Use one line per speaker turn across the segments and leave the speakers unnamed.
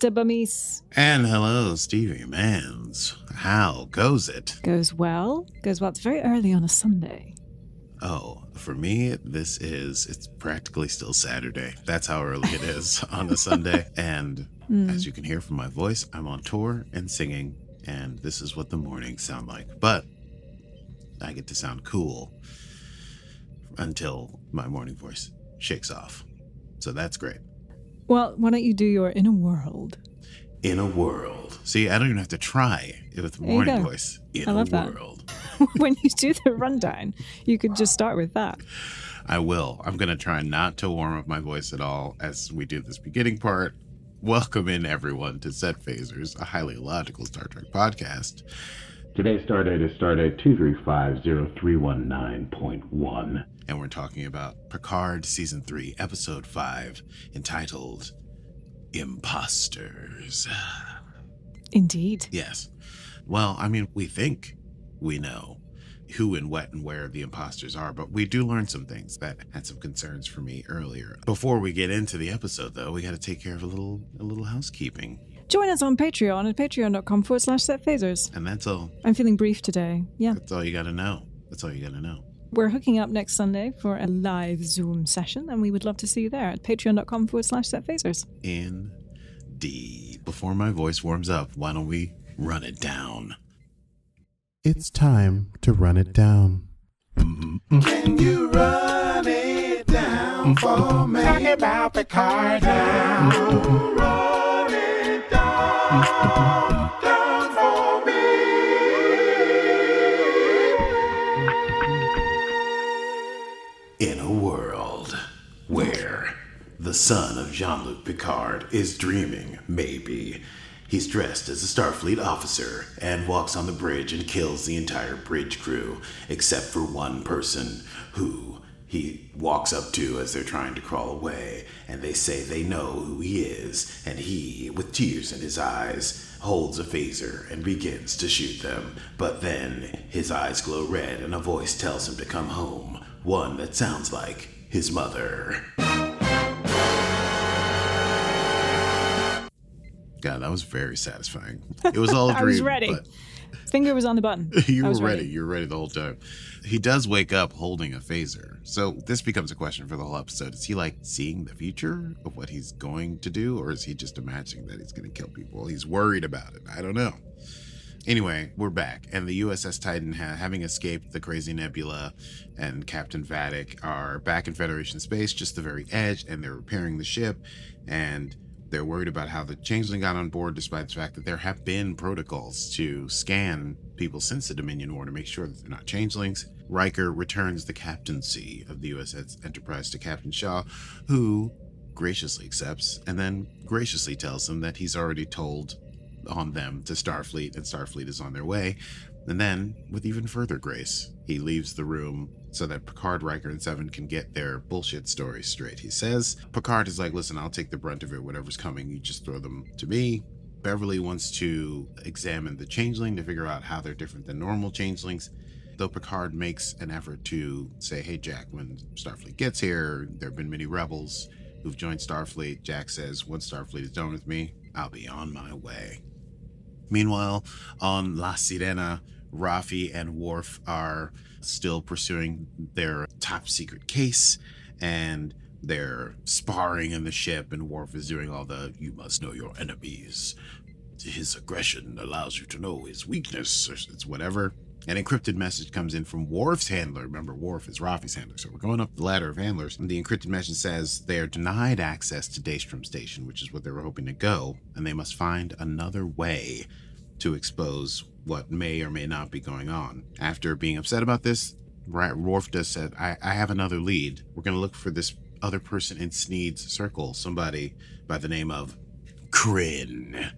Mr. Bummies.
And hello, Stevie Mans. How goes it?
Goes well. Goes well. It's very early on a Sunday.
Oh, for me, this is, it's practically still Saturday. That's how early it is on a Sunday. And hmm. as you can hear from my voice, I'm on tour and singing, and this is what the mornings sound like. But I get to sound cool until my morning voice shakes off. So that's great.
Well, why don't you do your in a world?
In a world. See, I don't even have to try with
There
morning voice. In
I
a
love that.
world.
when you do the rundown, you could just start with that.
I will. I'm going to try not to warm up my voice at all as we do this beginning part. Welcome in, everyone, to Set Phasers, a highly logical Star Trek podcast.
Today's stardate is stardate 2350319.1.
And we're talking about Picard Season 3, Episode 5, entitled Imposters.
Indeed.
Yes. Well, I mean, we think we know who and what and where the imposters are, but we do learn some things that had some concerns for me earlier. Before we get into the episode, though, we got to take care of a little a little housekeeping,
Join us on Patreon at patreon.com forward slash set phasers.
and that's all.
I'm feeling brief today. Yeah.
That's all you got to know. That's all you got to know.
We're hooking up next Sunday for a live Zoom session, and we would love to see you there at patreon.com forward slash set phasers.
Indeed. Before my voice warms up, why don't we run it down?
It's time to run it down.
Can you run it down for me? Talk about Picard now. Run it down, down the son of Jean Luc Picard is dreaming, maybe, he's dressed as a Starfleet officer and walks on the bridge and kills the entire bridge crew, except for one person who he walks up to as they're trying to crawl away, and they say they know who he is, and he, with tears in his eyes, holds a phaser and begins to shoot them. But then his eyes glow red, and a voice tells him to come home, one that sounds like his mother. God, that was very satisfying. It was all a
I
dream.
was ready.
but-
Finger was on the button.
you were ready.
ready.
You were ready the whole time. He does wake up holding a phaser. So this becomes a question for the whole episode. Is he like seeing the future of what he's going to do, or is he just imagining that he's going to kill people? He's worried about it. I don't know. Anyway, we're back, and the USS Titan, ha- having escaped the crazy nebula, and Captain Vadic are back in Federation space, just the very edge, and they're repairing the ship, and they're worried about how the changeling got on board, despite the fact that there have been protocols to scan people since the Dominion War to make sure that they're not changelings. Riker returns the captaincy of the USS Enterprise to Captain Shaw, who graciously accepts and then graciously tells them that he's already told on them to Starfleet and Starfleet is on their way. And then, with even further grace, he leaves the room so that Picard, Riker, and Seven can get their bullshit story straight. He says, Picard is like, listen, I'll take the brunt of it, whatever's coming, you just throw them to me. Beverly wants to examine the changeling to figure out how they're different than normal changelings. Though Picard makes an effort to say, hey, Jack, when Starfleet gets here, there have been many rebels who've joined Starfleet. Jack says, once Starfleet is done with me, I'll be on my way. Meanwhile, on La Sirena, Raffi and Worf are still pursuing their top secret case, and they're sparring in the ship, and Worf is doing all the you must know your enemies. His aggression allows you to know his weakness, or it's whatever. An encrypted message comes in from Worf's handler. Remember, Worf is Raffi's handler. So we're going up the ladder of handlers. And the encrypted message says they are denied access to Daystrom Station, which is what they were hoping to go, and they must find another way to expose what may or may not be going on. After being upset about this, does said, I, I have another lead. We're going to look for this other person in Sneed's circle, somebody by the name of Kryn,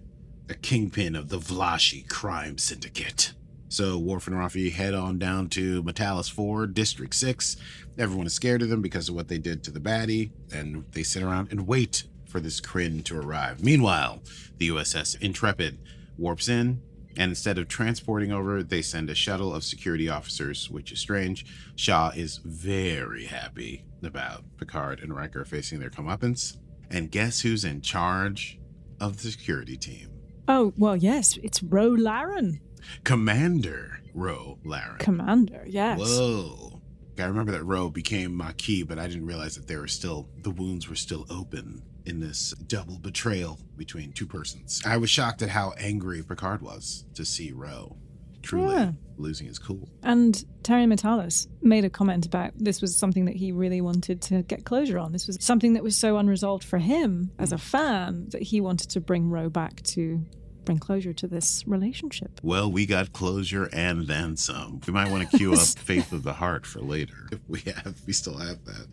a kingpin of the Vlashi crime syndicate. So Worf and Raffi head on down to Matalas 4, District 6. Everyone is scared of them because of what they did to the baddie, and they sit around and wait for this Kryn to arrive. Meanwhile, the USS Intrepid warps in, and instead of transporting over, they send a shuttle of security officers, which is strange. Shaw is very happy about Picard and Riker facing their comeuppance. And guess who's in charge of the security team?
Oh, well, yes, it's Ro Laren,
Commander Ro Laren.
Commander, yes.
Whoa. I remember that Ro became Maquis, but I didn't realize that there were still the wounds were still open in this double betrayal between two persons. I was shocked at how angry Picard was to see Ro truly
Yeah.
losing his cool.
And Terry Matalas made a comment about this was something that he really wanted to get closure on. This was something that was so unresolved for him as a fan that he wanted to bring Ro back to bring closure to this relationship.
Well, we got closure and then some. We might want to queue up Faith of the Heart for later. If we have, we still have that.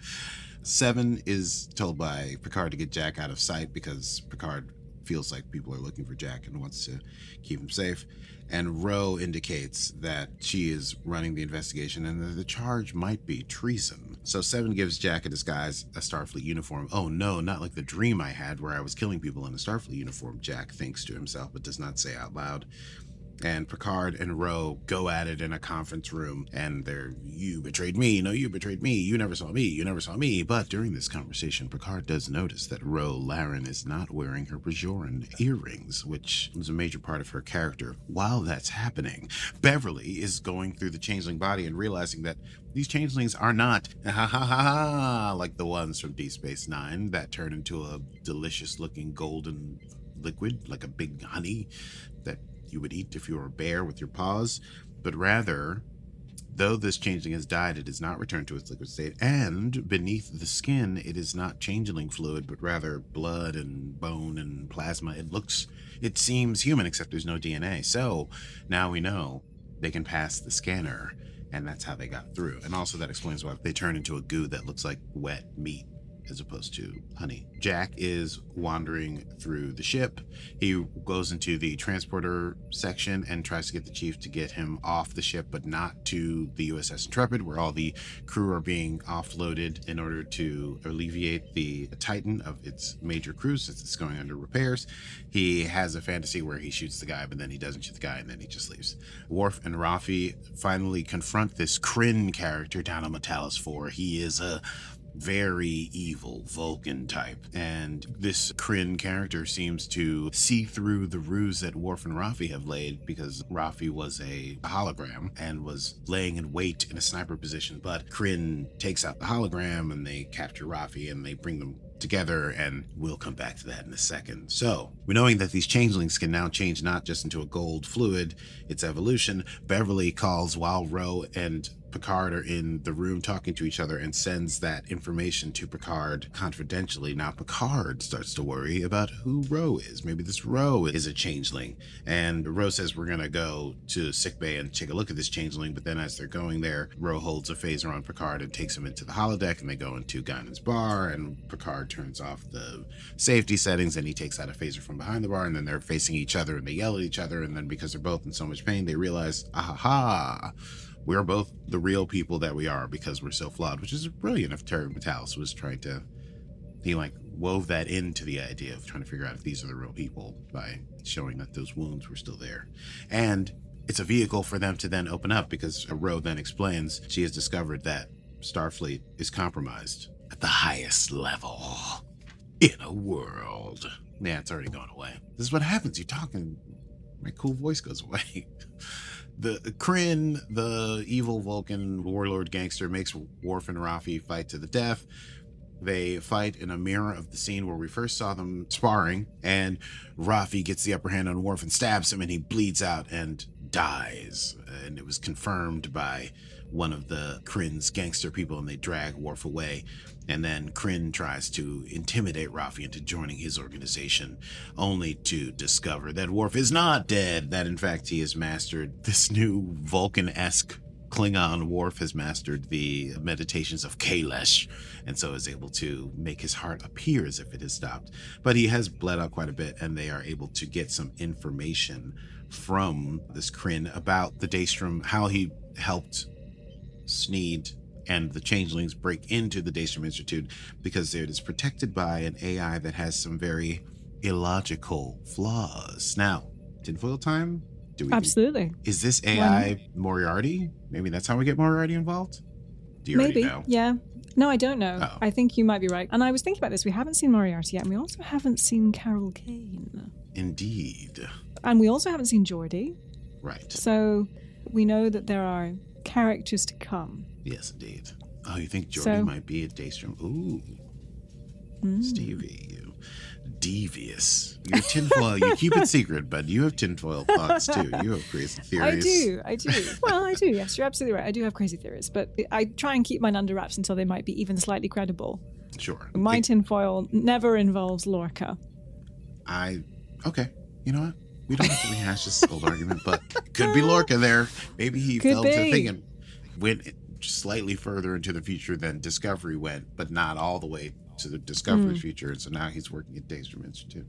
Seven is told by Picard to get Jack out of sight because Picard feels like people are looking for Jack and wants to keep him safe. And Ro indicates that she is running the investigation and that the charge might be treason. So Seven gives Jack a disguise, a Starfleet uniform. Oh no, not like the dream I had where I was killing people in a Starfleet uniform, Jack thinks to himself but does not say out loud and Picard and Ro go at it in a conference room, and they're, you betrayed me, no, you betrayed me, you never saw me, you never saw me. But during this conversation, Picard does notice that Ro Laren is not wearing her Bajoran earrings, which is a major part of her character. While that's happening, Beverly is going through the changeling body and realizing that these changelings are not ha ha ha ha like the ones from Deep Space Nine that turn into a delicious looking golden liquid, like a big honey that you would eat if you were a bear with your paws, but rather, though this changeling has died, it is not returned to its liquid state, and beneath the skin, it is not changeling fluid, but rather blood and bone and plasma. It looks, it seems human, except there's no DNA. So now we know they can pass the scanner, and that's how they got through. And also, that explains why they turn into a goo that looks like wet meat as opposed to honey. Jack is wandering through the ship. He goes into the transporter section and tries to get the chief to get him off the ship, but not to the USS Intrepid, where all the crew are being offloaded in order to alleviate the Titan of its major crew since it's going under repairs. He has a fantasy where he shoots the guy, but then he doesn't shoot the guy, and then he just leaves. Worf and Raffi finally confront this Kryn character down on Matalas 4. He is a very evil Vulcan type. And this Kryn character seems to see through the ruse that Worf and Raffi have laid because Raffi was a hologram and was laying in wait in a sniper position. But Kryn takes out the hologram and they capture Raffi and they bring them together, and we'll come back to that in a second. So, we're knowing that these changelings can now change not just into a gold fluid, its evolution. Beverly calls while Ro and Picard are in the room talking to each other and sends that information to Picard confidentially. Now, Picard starts to worry about who Ro is. Maybe this Ro is a changeling. And Ro says, We're going to go to sickbay and take a look at this changeling. But then, as they're going there, Ro holds a phaser on Picard and takes him into the holodeck. And they go into Guinan's bar. And Picard turns off the safety settings and he takes out a phaser from behind the bar. And then they're facing each other and they yell at each other. And then, because they're both in so much pain, they realize, ah ha we're both the real people that we are because we're so flawed, which is brilliant if Terry Matalas was trying to he like wove that into the idea of trying to figure out if these are the real people by showing that those wounds were still there. And it's a vehicle for them to then open up because Ro then explains she has discovered that Starfleet is compromised at the highest level in a world. Yeah, it's already gone away. This is what happens. You're talking, my cool voice goes away. the Kryn, the evil Vulcan warlord gangster, makes Worf and Raffi fight to the death. They fight in a mirror of the scene where we first saw them sparring, and Raffi gets the upper hand on Worf and stabs him, and he bleeds out and dies. And it was confirmed by one of the Kryn's gangster people and they drag Worf away. And then Kryn tries to intimidate Raffi into joining his organization, only to discover that Worf is not dead, that in fact he has mastered this new Vulcan esque Klingon Worf has mastered the meditations of Kalesh, and so is able to make his heart appear as if it has stopped. But he has bled out quite a bit, and they are able to get some information from this Kryn about the Daystrom, how he helped Sneed and the changelings break into the Daystrom Institute because it is protected by an AI that has some very illogical flaws. Now, tinfoil time? Do we
Absolutely.
is this AI Moriarty? Maybe that's how we get Moriarty involved? Do you
Maybe.
already know?
Yeah. No, I don't know.
Oh.
I think you might be right. And I was thinking about this. We haven't seen Moriarty yet, and we also haven't seen Carol Kane.
Indeed.
And we also haven't seen Geordi.
Right.
So we know that there are characters to come.
Yes, indeed. Oh, you think Geordi
So-
might be a Daystrom? Ooh.
Hmm.
Stevie, you devious. You're tinfoil. you keep it secret, but you have tinfoil thoughts too. You have crazy theories.
I do. I do. well, I do. Yes, you're absolutely right. I do have crazy theories, but I try and keep mine under wraps until they might be even slightly credible.
Sure.
My
It-
tinfoil never involves Lorca.
I okay. You know what? We don't have to rehash this old argument, but could be Lorca there. Maybe he
Could
fell to thinking went slightly further into the future than Discovery went, but not all the way to the Discovery's
Hmm.
future. And so now he's working at Daystrom Institute.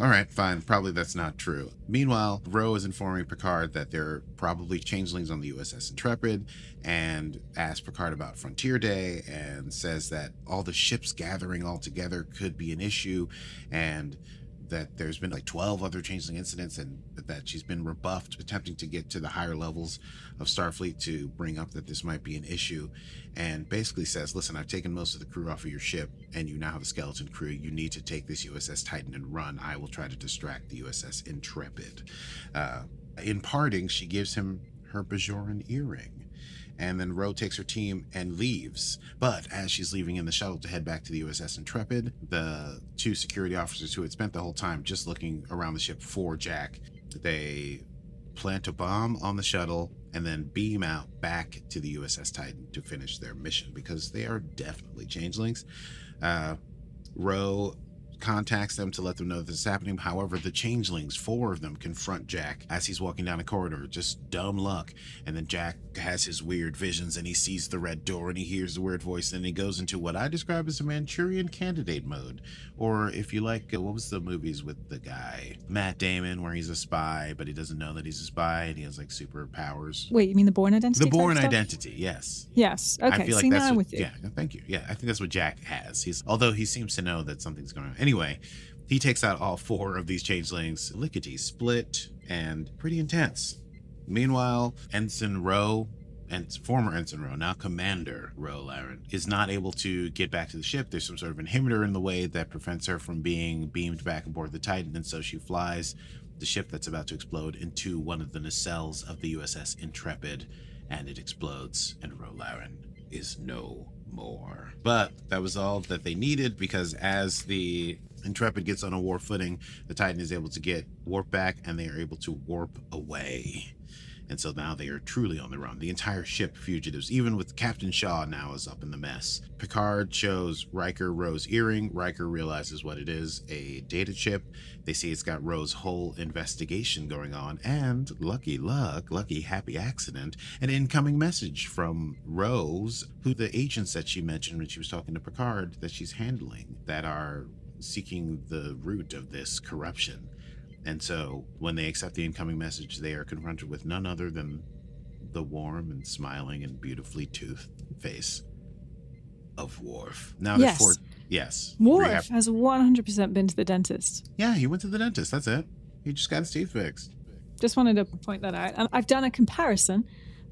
All right, fine. Probably that's not true. Meanwhile, Ro is informing Picard that there are probably changelings on the USS Intrepid and asks Picard about Frontier Day and says that all the ships gathering all together could be an issue and that there's been like 12 other changeling incidents and that she's been rebuffed attempting to get to the higher levels of Starfleet to bring up that this might be an issue and basically says listen I've taken most of the crew off of your ship and you now have a skeleton crew. You need to take this USS Titan and run. I will try to distract the USS Intrepid. Uh, in parting she gives him her Bajoran earring and then Ro takes her team and leaves. But as she's leaving in the shuttle to head back to the USS Intrepid, the two security officers who had spent the whole time just looking around the ship for Jack, they plant a bomb on the shuttle and then beam out back to the USS Titan to finish their mission because they are definitely changelings. Uh, Ro contacts them to let them know this is happening. However, the changelings, four of them, confront Jack as he's walking down a corridor. Just dumb luck. And then Jack has his weird visions and he sees the red door and he hears the weird voice. And he goes into what I describe as a Manchurian candidate mode. Or if you like, uh, what was the movies with the guy? Matt Damon, where he's a spy, but he doesn't know that he's a spy and he has like superpowers.
Wait, you mean the Bourne Identity?
The
Bourne?
Identity, yes.
Yes. Okay.
I feel like
See,
that's
now I'm
what,
with you.
Yeah, thank you. Yeah, I think that's what Jack has. He's although he seems to know that something's going on. Anyway, he takes out all four of these changelings, lickety split and pretty intense. Meanwhile, Ensign Ro and former Ensign Ro, now Commander Ro Laren, is not able to get back to the ship. There's some sort of inhibitor in the way that prevents her from being beamed back aboard the Titan, and so she flies the ship that's about to explode into one of the nacelles of the USS Intrepid, and it explodes, and Ro Laren is no more. But that was all that they needed because as the Intrepid gets on a warp footing, the Titan is able to get warp back and they are able to warp away. And so now they are truly on the run. The entire ship fugitives, even with Captain Shaw now is up in the mess. Picard shows Riker Ro's earring. Riker realizes what it is a data chip. They see it's got Rose's whole investigation going on. And lucky luck, lucky happy accident, an incoming message from Ro's, who the agents that she mentioned when she was talking to Picard that she's handling that are seeking the root of this corruption. And so when they accept the incoming message, they are confronted with none other than the warm and smiling and beautifully toothed face of Worf. Now
Yes.
four yes.
Worf
Rehab-
has 100% been to the dentist.
Yeah, he went to the dentist. That's it. He just got his teeth fixed.
Just wanted to point that out. And I've done a comparison.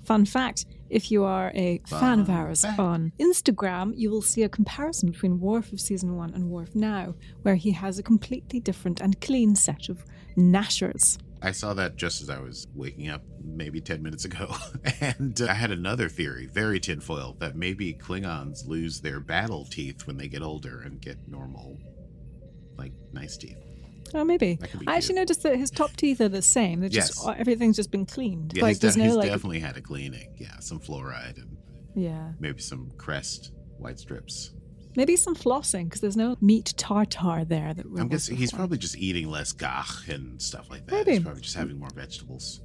Fun fact if you are a fan of ours
fact.
on Instagram, you will see a comparison between Worf of season one and Worf now, where he has a completely different and clean set of gnashers.
I saw that just as I was waking up maybe 10 minutes ago. and uh, I had another theory, very tinfoil, that maybe Klingons lose their battle teeth when they get older and get normal, like nice teeth.
Oh, maybe. I actually noticed that his top teeth are the same. They're
Yes.
just everything's just been cleaned.
Yeah,
like
he's, de-
no
he's
like
definitely had a cleaning. Yeah, some fluoride and
yeah,
maybe some crest white strips.
maybe some flossing because there's no meat tartar there that
I'm guessing he's probably just eating less gagh and stuff like that.
Maybe.
He's probably just having more vegetables.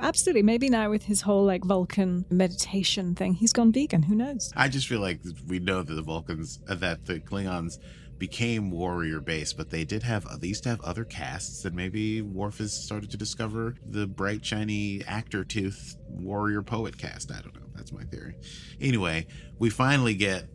absolutely maybe now with his whole like Vulcan meditation thing, he's gone vegan. Who knows?
I just feel like we know that the Vulcans, uh, that the Klingons became warrior based, but they did have, they used to have other castes that maybe Worf has started to discover the bright, shiny actor tooth warrior poet caste. I don't know. That's my theory. Anyway, we finally get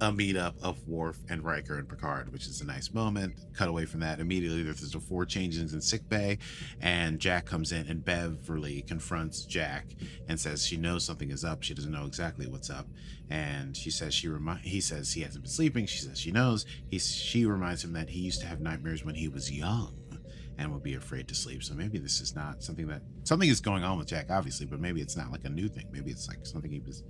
a meetup of Worf and Riker and Picard, which is a nice moment. Cut away from that immediately. There's the four changes in sick bay, and Jack comes in, and Beverly confronts Jack and says she knows something is up. She doesn't know exactly what's up, and she says she remi- He says he hasn't been sleeping. She says she knows. He she reminds him that he used to have nightmares when he was young. And would be afraid to sleep. So maybe this is not something that something is going on with Jack, obviously, but maybe it's not like a new thing. Maybe it's like something he was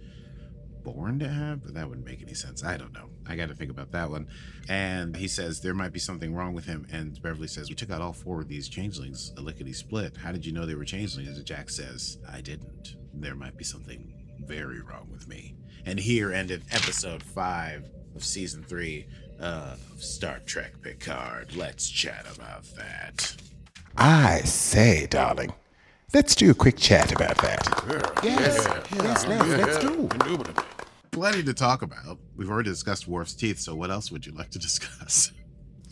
born to have, but that wouldn't make any sense. I don't know. I got to think about that one. And he says there might be something wrong with him. And Beverly says, We took out all four of these changelings, a lickety split. How did you know they were changelings? And Jack says, I didn't. There might be something very wrong with me. And here ended episode five of season three of Star Trek Picard. Let's chat about that.
I say, darling, let's do a quick chat about that.
Yes, yes, let's, let's do. Plenty to talk about. We've already discussed Worf's teeth, so what else would you like to discuss?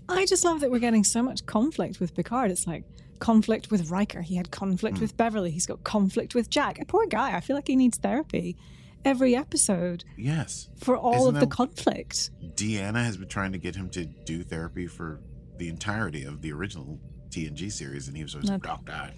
I just love that we're getting so much conflict with Picard. It's like conflict with Riker. He had conflict hmm. with Beverly. He's got conflict with Jack. A poor guy. I feel like he needs therapy every episode
Yes.
for all
Isn't
of the conflict.
Deanna has been trying to get him to do therapy for the entirety of the original TNG series, and he was always
No.
like, oh, Doctor,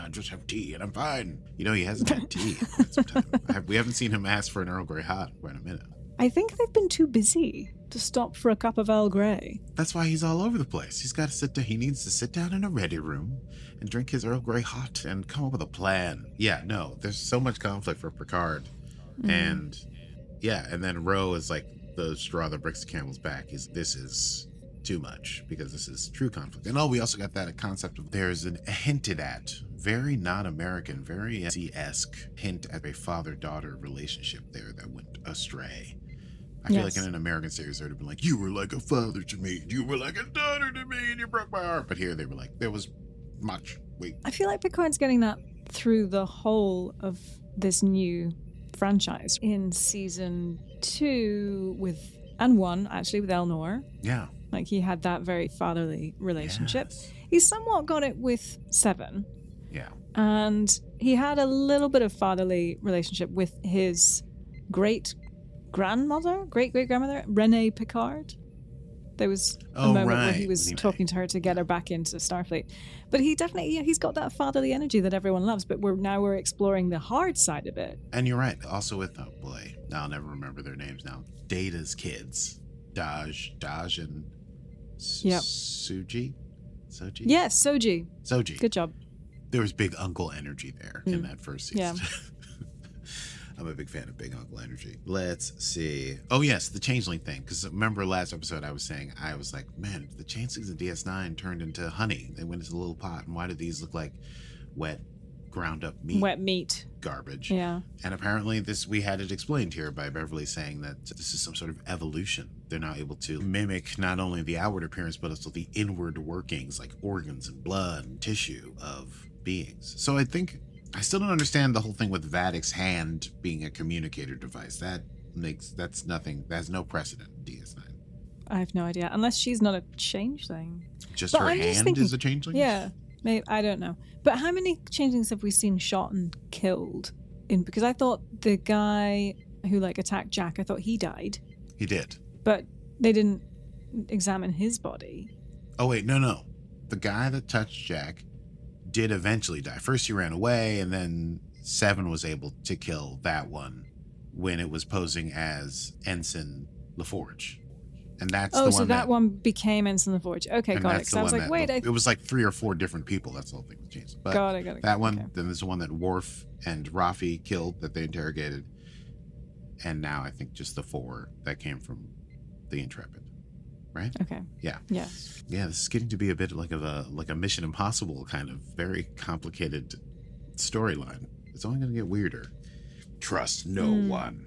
I just have tea and I'm fine. You know, he hasn't had tea in quite some time. Have- we haven't seen him ask for an Earl Grey hot in quite a minute.
I think they've been too busy to stop for a cup of Earl Grey.
That's why he's all over the place. He's got to sit down. He needs to sit down in a ready room and drink his Earl Grey hot and come up with a plan. Yeah, no, there's so much conflict for Picard, mm-hmm. and yeah, and then Ro is like the straw that breaks the camel's back. He's this is too much because this is true conflict. And oh, we also got that concept of there's an, a hinted at, very non-American, very esque hint at a father-daughter relationship there that went astray. I feel like in an American series, they would have been like, "You were like a father to me, you were like a daughter to me, and you broke my heart." But here, they were like, "There was much." Wait,
I feel like Picard's getting that through the whole of this new franchise. In season two with and one actually with Elnor.
yeah,
Like he had that very fatherly relationship.
Yes.
He's somewhat got it with Seven.
yeah,
And he had a little bit of fatherly relationship with his great grandmother, great great grandmother, Renee Picard. There was a
Oh,
moment where he was
he-
talking to her to get her back into Starfleet. But he definitely, yeah, he's got that fatherly energy that everyone loves. But we're now we're exploring the hard side of it.
and you're right. Also with oh boy, I'll never remember their names now. Data's kids, Daj, Daj, and S-
Yep.
Suji, Soji,
Yes, Soji,
Soji.
good job.
There was big uncle energy there in mm. that first season.
Yeah.
I'm a big fan of Big Uncle Energy. Let's see. Oh yes, the changeling thing. Because remember last episode I was saying I was like, man, the changelings in DS9 turned into honey. They went into a little pot, and why do these look like wet, ground up meat
Wet meat.
garbage?
Yeah.
And apparently, this we had it explained here by Beverly saying that this is some sort of evolution. They're now able to mimic not only the outward appearance but also the inward workings, like organs and blood and tissue of beings. So I think I still don't understand the whole thing with Vadic's hand being a communicator device. That makes that's nothing. That has no precedent in DS9.
I have no idea. Unless she's not a changeling.
Just
But
her
I'm
hand
thinking-
is a changeling.
Yeah, maybe I don't know. But how many changelings have we seen shot and killed? In because I thought the guy who like attacked Jack, I thought he died,
he did.
but they didn't examine his body.
Oh wait, no, no. The guy that touched Jack did eventually die. First he ran away, and then Seven was able to kill that one when it was posing as Ensign LaForge. And that's
oh,
the
so
one
that, one became Ensign LaForge. Okay, got it.
that's
'Cause I was like,
that-
wait, I
it was like three or four different people. That's the whole thing that changed. But
got it, got it.
that one,
okay.
then there's the one that Worf and Raffi killed that they interrogated, and now I think just the four that came from the Intrepid. right?
Okay.
Yeah.
Yeah.
Yeah, this is getting to be a bit like of a like a Mission Impossible kind of very complicated storyline. It's only going to get weirder. Trust no
Hmm.
one.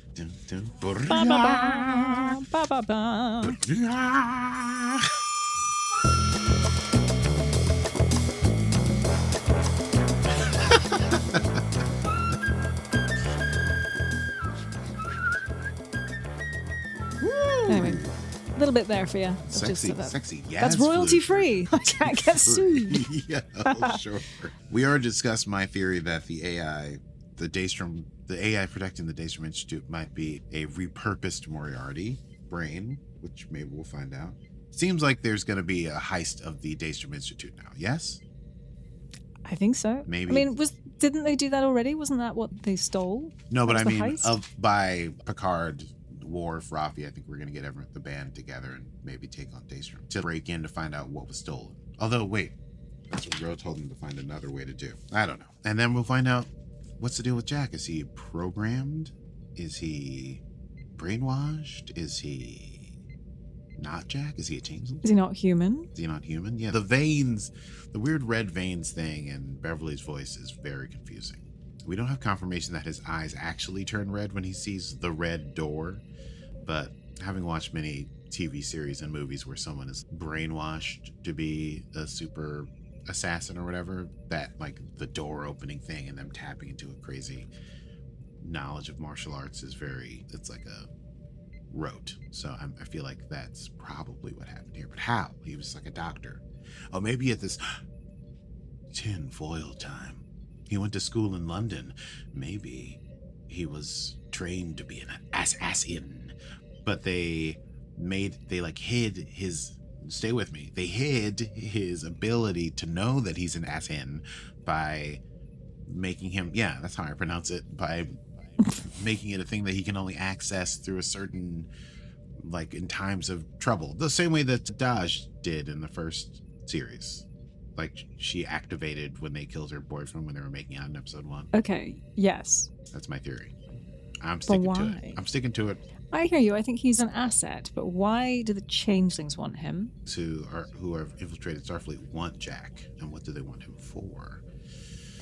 Anyway, a little bit there for you. Just
Sexy,
that-
sexy. Yes,
That's royalty free. I can't get sued.
yeah, oh, sure. We already discussed my theory that the AI, the Daystrom, the AI protecting the Daystrom Institute might be a repurposed Moriarty brain, which maybe we'll find out. Seems like there's going to be a heist of the Daystrom Institute now. Yes.
I think so.
Maybe.
I mean, was didn't they do that already? Wasn't that what they stole?
No, but I mean, of by Picard, Worf, Raffi, I think we're gonna get everyone, the band together and maybe take on Daystrom to break in to find out what was stolen. Although, wait, that's what Ro told them to find another way to do. I don't know. And then we'll find out what's the deal with Jack. Is he programmed? Is he brainwashed? Is he not Jack? Is he a changeling?
Is he not human?
Is he not human? Yeah. The veins, the weird red veins thing in Beverly's voice is very confusing. We don't have confirmation that his eyes actually turn red when he sees the red door, but having watched many TV series and movies where someone is brainwashed to be a super assassin or whatever, that like the door opening thing and them tapping into a crazy knowledge of martial arts is very, it's like a rote. So I'm, I feel like that's probably what happened here. But how? He was like a doctor. Oh, maybe at this tin foil time. He went to school in London. Maybe he was trained to be an assassin. But they made, they like hid his, stay with me, they hid his ability to know that he's an assassin by making him, yeah, that's how I pronounce it, by making it a thing that he can only access through a certain like in times of trouble the same way that Dahj did in the first series like she activated when they killed her boyfriend when they were making out in episode one
Okay. Yes.
that's my theory i'm sticking to
why?
it i'm sticking to it
I hear you. I think he's an asset, but why do the changelings want him?
to our, who have infiltrated starfleet want jack and what do they want him for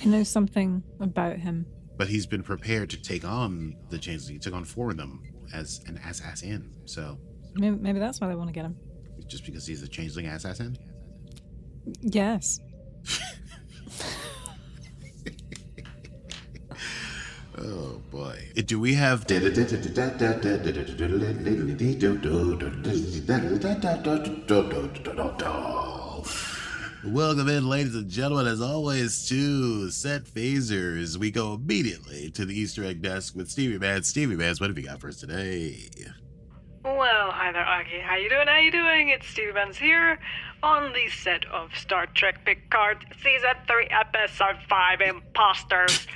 I know something about him.
but he's been prepared to take on the changelings. he took on four of them as an assassin so
Maybe, maybe that's why they want to get him.
just because he's a changeling assassin
Yes.
Oh boy. Do we have Welcome in, ladies and gentlemen, as always, to Set Phasers. We go immediately to the Easter egg desk with Stevie Mans. Stevie Mans, what have you got for us today?
Well, hi there, Augie. How you doing? How you doing? It's Stevie Benz here on the set of Star Trek Picard Season 3, Episode 5, Imposters.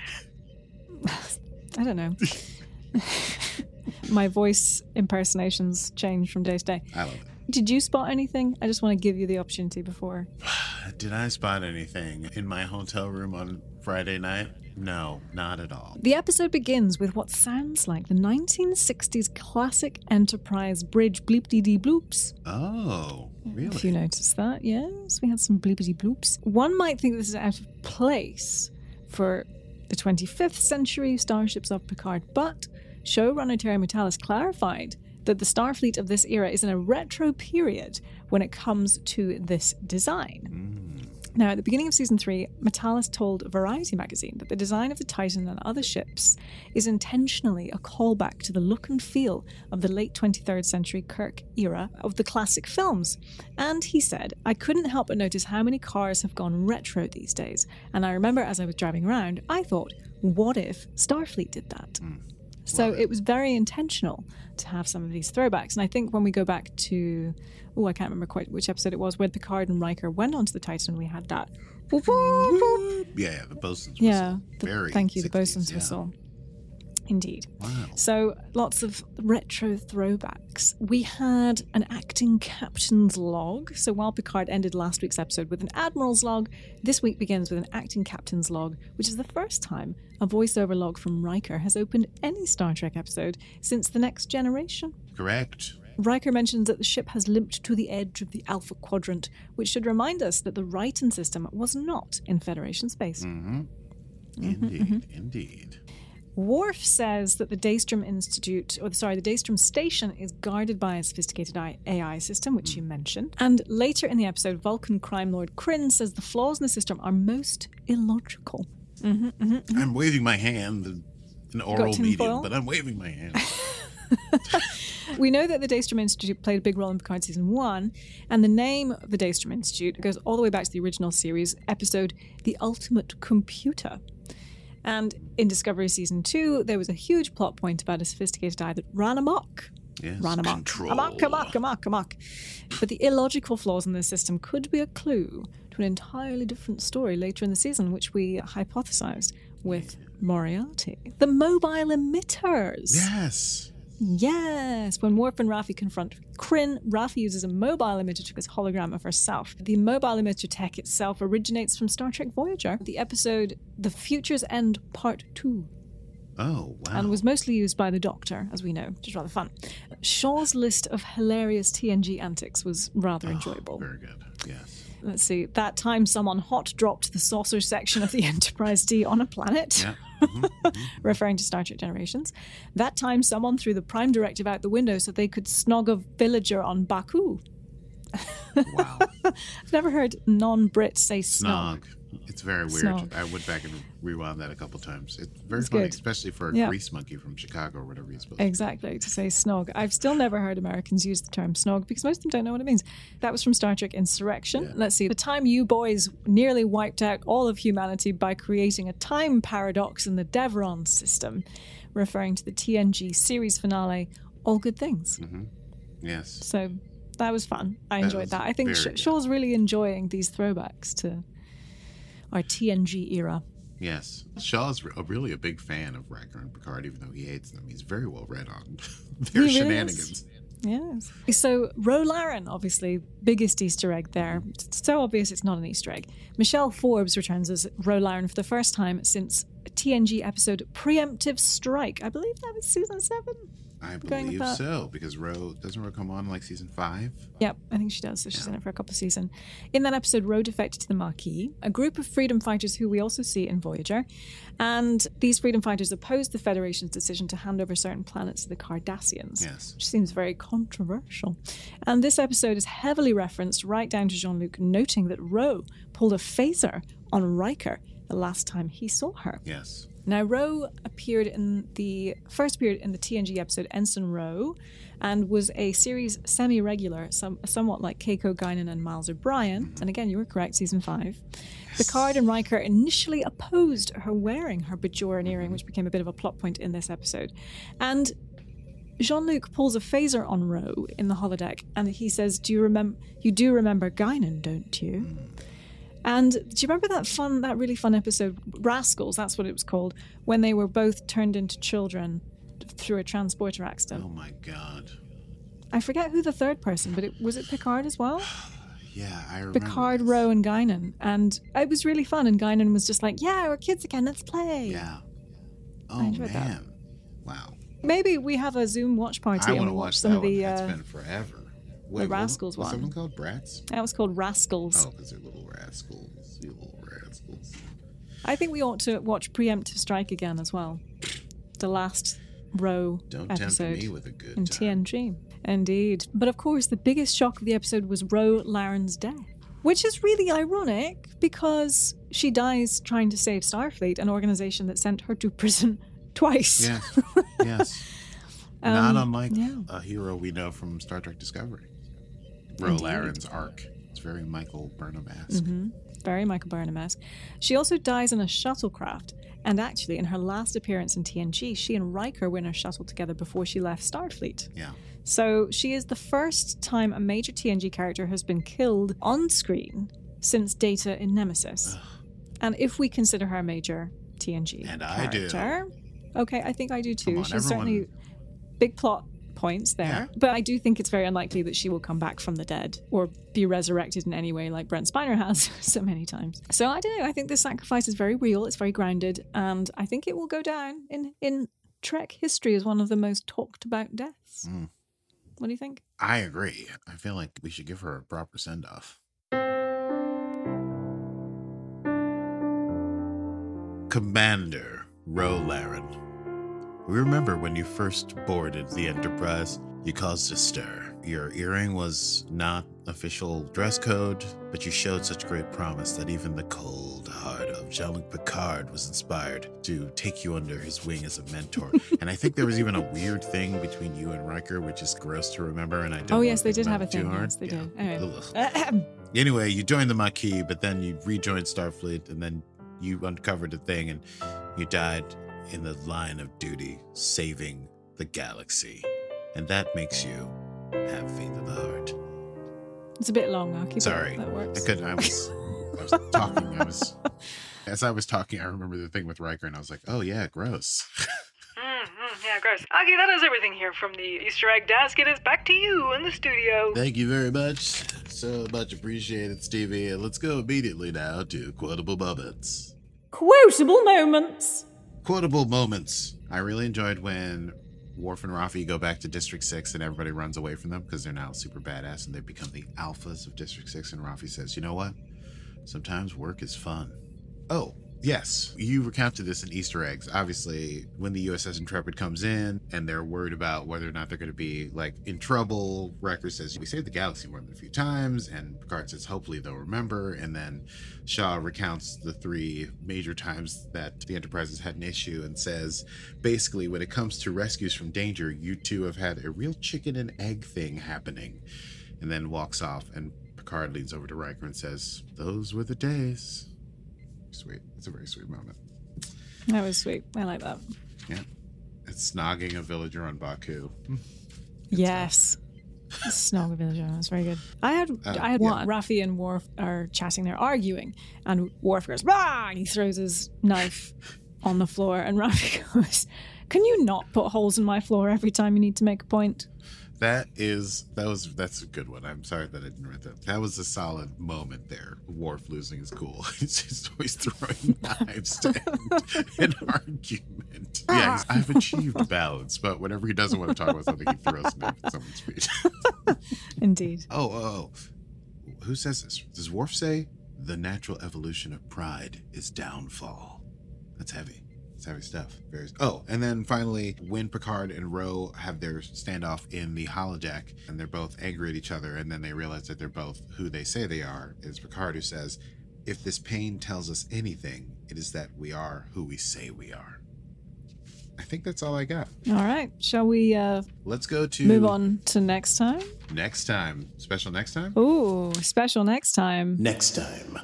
I don't know. My voice impersonations change from day to day.
I love it.
Did you spot anything? I just want to give you the opportunity before.
Did I spot anything in my hotel room on Friday night? No, not at all.
The episode begins with what sounds like the 1960s classic Enterprise bridge bleep dee bloops.
Oh, really?
If you noticed that, yes, we had some bleepity bloops. One might think this is out of place for the 25th century starships of Picard, but showrunner Terry Matalas clarified that the Starfleet of this era is in a retro period when it comes to this design. Mm. Now, at the beginning of season three, Matalas told Variety magazine that the design of the Titan and other ships is intentionally a callback to the look and feel of the late 23rd century Kirk era of the classic films. And he said, I couldn't help but notice how many cars have gone retro these days. And I remember as I was driving around, I thought, what if Starfleet did that? Hmm. So
Love it.
it was very intentional to have some of these throwbacks. And I think when we go back to, oh, I can't remember quite which episode it was, where Picard and Riker went onto the Titan, we had that.
Yeah, the bosun's
Yeah.
whistle.
the-
Very
thank you, the
60s,
bosun's
yeah.
whistle. Indeed.
Wow.
So lots of retro throwbacks. We had an acting captain's log. So while Picard ended last week's episode with an admiral's log, this week begins with an acting captain's log, which is the first time a voiceover log from Riker has opened any Star Trek episode since The Next Generation.
Correct.
Riker mentions that the ship has limped to the edge of the Alpha Quadrant, which should remind us that the Ryton system was not in Federation space.
Mm-hmm.
Mm-hmm,
Indeed. Indeed.
Worf says that the Daystrom Institute, or sorry, the Daystrom Station is guarded by a sophisticated AI system, which you mentioned. And later in the episode, Vulcan crime lord Kryn says the flaws in the system are most illogical. Mm-hmm, mm-hmm, mm-hmm.
I'm waving my hand. An oral medium,
foil?
but I'm waving my hand.
We know that the Daystrom Institute played a big role in Picard season one, and the name of the Daystrom Institute goes all the way back to the original series episode, The Ultimate Computer. And in Discovery season two, there was a huge plot point about a sophisticated eye that ran amok.
Yes.
ran amok.
Control.
Amok, amok, amok, amok. But the illogical flaws in the system could be a clue to an entirely different story later in the season, which we hypothesized with Moriarty. The mobile emitters.
Yes.
Yes. When Worf and Raffi confront Kryn, Raffi uses a mobile emitter to his hologram of herself. The mobile emitter tech itself originates from Star Trek Voyager, the episode The Future's End Part 2
Oh, wow.
and was mostly used by the Doctor, as we know, which is rather fun. Shaw's list of hilarious TNG antics was rather ah, enjoyable.
Very good. Yes.
Let's see. That time someone hot dropped the saucer section of the Enterprise D on a planet,
Yeah. Mm-hmm. Mm-hmm.
referring to Star Trek Generations. That time someone threw the Prime Directive out the window so they could snog a villager on Ba'ku.
Wow.
I've never heard non Brit say snog.
Snog. It's very weird.
Snog.
I went back and rewound that a couple times. It's very
It's
funny,
good.
especially for a
Yeah.
grease monkey from Chicago or whatever he's supposed to
Exactly, to say snog. I've still never heard Americans use the term snog because most of them don't know what it means. That was from Star Trek Insurrection. Let's see. The time you boys nearly wiped out all of humanity by creating a time paradox in the Devron system, referring to the TNG series finale, All Good Things. Mm-hmm.
Yes.
So that was fun. I
That
enjoyed that. I think
very
Sh-
good.
Shaw's really enjoying these throwbacks to our TNG era.
Yes. Shaw's re- really a big fan of Riker and Picard, even though he hates them. He's very well read on their
is.
shenanigans.
Yes. So Ro Laren, obviously, biggest Easter egg there. It's so obvious it's not an Easter egg. Michelle Forbes returns as Ro Laren for the first time since a TNG episode Preemptive Strike. I believe that was season seven.
I believe so, because Ro doesn't Ro come on like season five?
Yep, I think she does. So she's in it for a couple of seasons. In that episode, Ro defected to the Maquis, a group of freedom fighters who we also see in Voyager. And these freedom fighters opposed the Federation's decision to hand over certain planets to the Cardassians.
Yes.
Which seems very controversial. And this episode is heavily referenced right down to Jean Luc noting that Ro pulled a phaser on Riker the last time he saw her.
Yes.
Now, Ro appeared in the first appeared in the TNG episode Ensign Ro, and was a series semi-regular, some, somewhat like Keiko Guinan and Miles O'Brien. Mm-hmm. And again, you were correct, season five. Picard and Riker initially opposed her wearing her Bajoran earring, mm-hmm. which became a bit of a plot point in this episode. And Jean-Luc pulls a phaser on Ro in the holodeck, and he says, "Do you remember? You do remember Guinan, don't you?" Mm. And do you remember that fun, that really fun episode, Rascals? That's what it was called, when they were both turned into children through a transporter accident.
Oh my god.
I forget who the third person, but it was it Picard as well.
Yeah, I remember.
Picard,
this.
Ro, and Guinan, and it was really fun. And Guinan was just like, "Yeah, we're kids again. Let's play."
Yeah. Oh
enjoyed that.
Wow.
Maybe we have a Zoom watch party
I want to
watch
watch
some
that
of the.
one. It's
Uh,
been forever. Wait, what-
Rascals
that
one.
called? Brats?
that was called Rascals.
Oh, because they're little rascals. You little rascals.
I think we ought to watch Preemptive Strike again as well. The last Ro
Don't
episode
tempt me with a good
in
time.
TNG. Indeed. But of course, the biggest shock of the episode was Ro Laren's death, which is really ironic because she dies trying to save Starfleet, an organization that sent her to prison twice.
Yes. yes. Not unlike
Um, yeah.
a hero we know from Star Trek Discovery. Ro
Indeed.
Arc. It's very Michael Burnham esque.
Mm-hmm. Very Michael Burnham esque. She also dies in a shuttlecraft. And actually, in her last appearance in TNG, she and Riker were in a shuttle together before she left Starfleet.
Yeah.
So she is the first time a major TNG character has been killed on screen since Data in Nemesis. And if we consider her a major TNG
And I do.
character, okay, I think I do too.
On,
She's
everyone-
certainly big plot points there,
Yeah.
but I do think it's very unlikely that she will come back from the dead or be resurrected in any way like Brent Spiner has so many times. So I don't know. I think this sacrifice is very real. It's very grounded, and I think it will go down in in Trek history as one of the most talked about deaths.
Mm.
What do you think?
I agree. I feel like we should give her a proper send off. Commander Ro Laren. We remember when you first boarded the Enterprise, you caused a stir. Your earring was not official dress code, but you showed such great promise that even the cold heart of Jean-Luc Picard was inspired to take you under his wing as a mentor. and I think there was even a weird thing between you and Riker, which is gross to remember. And I don't.
Oh yes, they did have a
about it too
thing.
hard.
Yes, they
Yeah.
did. Anyway.
Anyway, you joined the Maquis, but then you rejoined Starfleet, and then you uncovered a thing, and you died in the line of duty, saving the galaxy. And that makes you have faith of the heart.
It's a bit long. I'll keep
Sorry,
it. That
I
works.
could. I was, I was talking. I was, as I was talking, I remember the thing with Riker, and I was like, "Oh yeah, gross."
Mm-hmm, yeah, gross. Akie, that is everything here from the Easter egg desk. It is back to you in the studio.
Thank you very much. So much appreciated, Stevie. And let's go immediately now to quotable moments.
Quotable moments.
Quotable moments. I really enjoyed when Worf and Raffi go back to District 6 and everybody runs away from them because they're now super badass and they've become the alphas of District 6. And Raffi says, You know what? Sometimes work is fun. Oh, yes. You recounted this in Easter eggs. Obviously, when the USS Intrepid comes in and they're worried about whether or not they're going to be like in trouble, Riker says, We saved the galaxy more than a few times. And Picard says, Hopefully they'll remember. And then Shaw recounts the three major times that the Enterprise has had an issue and says, basically, when it comes to rescues from danger, you two have had a real chicken and egg thing happening. And then walks off, and Picard leans over to Riker and says, Those were the days. Sweet. It's a very sweet moment.
That was sweet. I like that.
Yeah. It's snogging a villager on Ba'ku.
Yes. Snog a villager. That's very good. I had
Uh,
I had
yeah.
one. Raffi and Worf are chatting. They're arguing, and Worf goes, "Rah!" and he throws his knife on the floor, and Raffi goes, "Can you not put holes in my floor every time you need to make a point?"
That is that was that's a good one. I'm sorry that I didn't write that. That was a solid moment there. Worf losing his cool. He's just always throwing knives to end an argument. Yeah, I've achieved balance, but whenever he doesn't want to talk about something, he throws knife at someone's feet.
Indeed.
oh, oh, oh. Who says this? Does Worf say the natural evolution of pride is downfall? That's heavy. It's heavy stuff. Very. Oh, and then finally, when Picard and Ro have their standoff in the holodeck, and they're both angry at each other, and then they realize that they're both who they say they are. Is Picard who says, "If this pain tells us anything, it is that we are who we say we are." I think that's all I got.
All right. Shall we uh,
Let's go to
move on to next time?
next time. Special next time.
Ooh, special next time.
Next time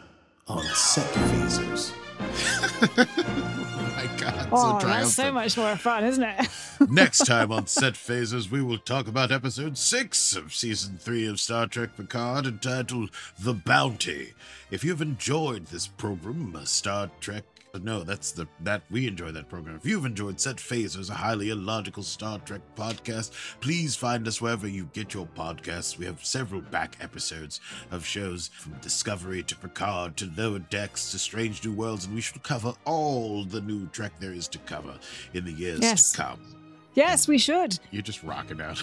on Set Phasers.
Oh my God!
Oh,
so
that's so much more fun, isn't it?
Next time on Set Phasers, we will talk about episode six of season three of Star Trek Picard entitled The Bounty. If you've enjoyed this program, Star Trek. No, that's the that we enjoy that program. If you've enjoyed Set Phasers, a highly illogical Star Trek podcast, please find us wherever you get your podcasts. We have several back episodes of shows from Discovery to Picard to Lower Decks to Strange New Worlds, and we should cover all the new Trek there is to cover in the years
Yes.
to come.
yes, we should.
You're just rocking out.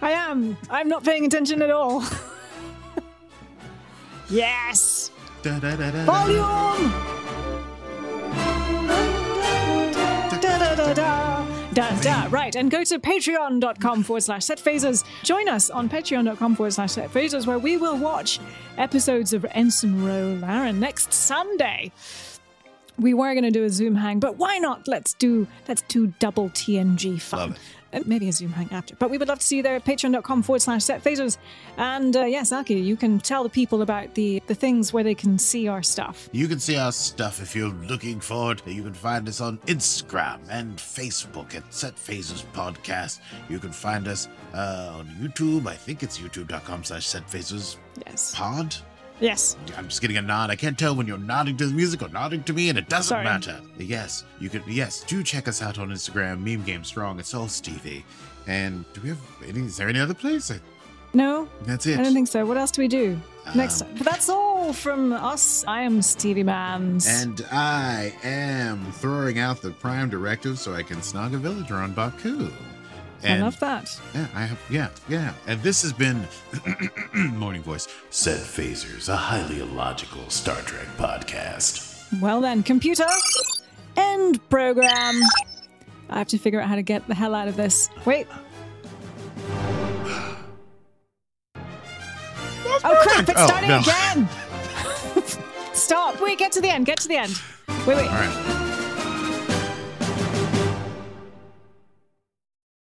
I am. I'm not paying attention at all. yes.
Da-da-da-da.
Volume. Da, da, da, da. Da. Right, and go to patreon.com forward slash set phasers. Join us on patreon.com forward slash set phasers, where we will watch episodes of Ensign Ro Laren next Sunday. We were going to do a Zoom hang, but why not? Let's do let's do double TNG fun. Uh, Maybe a Zoom hang after. But we would love to see you there at patreon.com forward slash set phasers. And uh, yes, Akie, you can tell the people about the, the things where they can see our stuff.
You can see our stuff if you're looking for it. You can find us on Instagram and Facebook at Set Phasers Podcast. You can find us uh, on YouTube. I think it's youtube.com slash Set Phasers
Yes.
Pod.
Yes.
I'm just getting a nod. I can't tell when you're nodding to the music or nodding to me, and it doesn't
Sorry.
matter. Yes, you could. Yes, do check us out on Instagram. Meme Game Strong. It's all Stevie. And do we have any? Is there any other place? I,
No,
that's it.
I don't think so. What else do we do next
Um,
time? But that's all from us. I am Stevie Mans.
And I am throwing out the prime directive so I can snog a villager on Ba'ku.
I love that.
yeah, I have yeah, yeah. And this has been morning voice.
Set Phasers, a highly illogical Star Trek podcast.
Well then, computer, end program. I have to figure out how to get the hell out of this. Wait. Oh crap! It's
Oh,
starting
no.
again. Stop! Wait, get to the end. Get to the end. Wait, wait.
All right.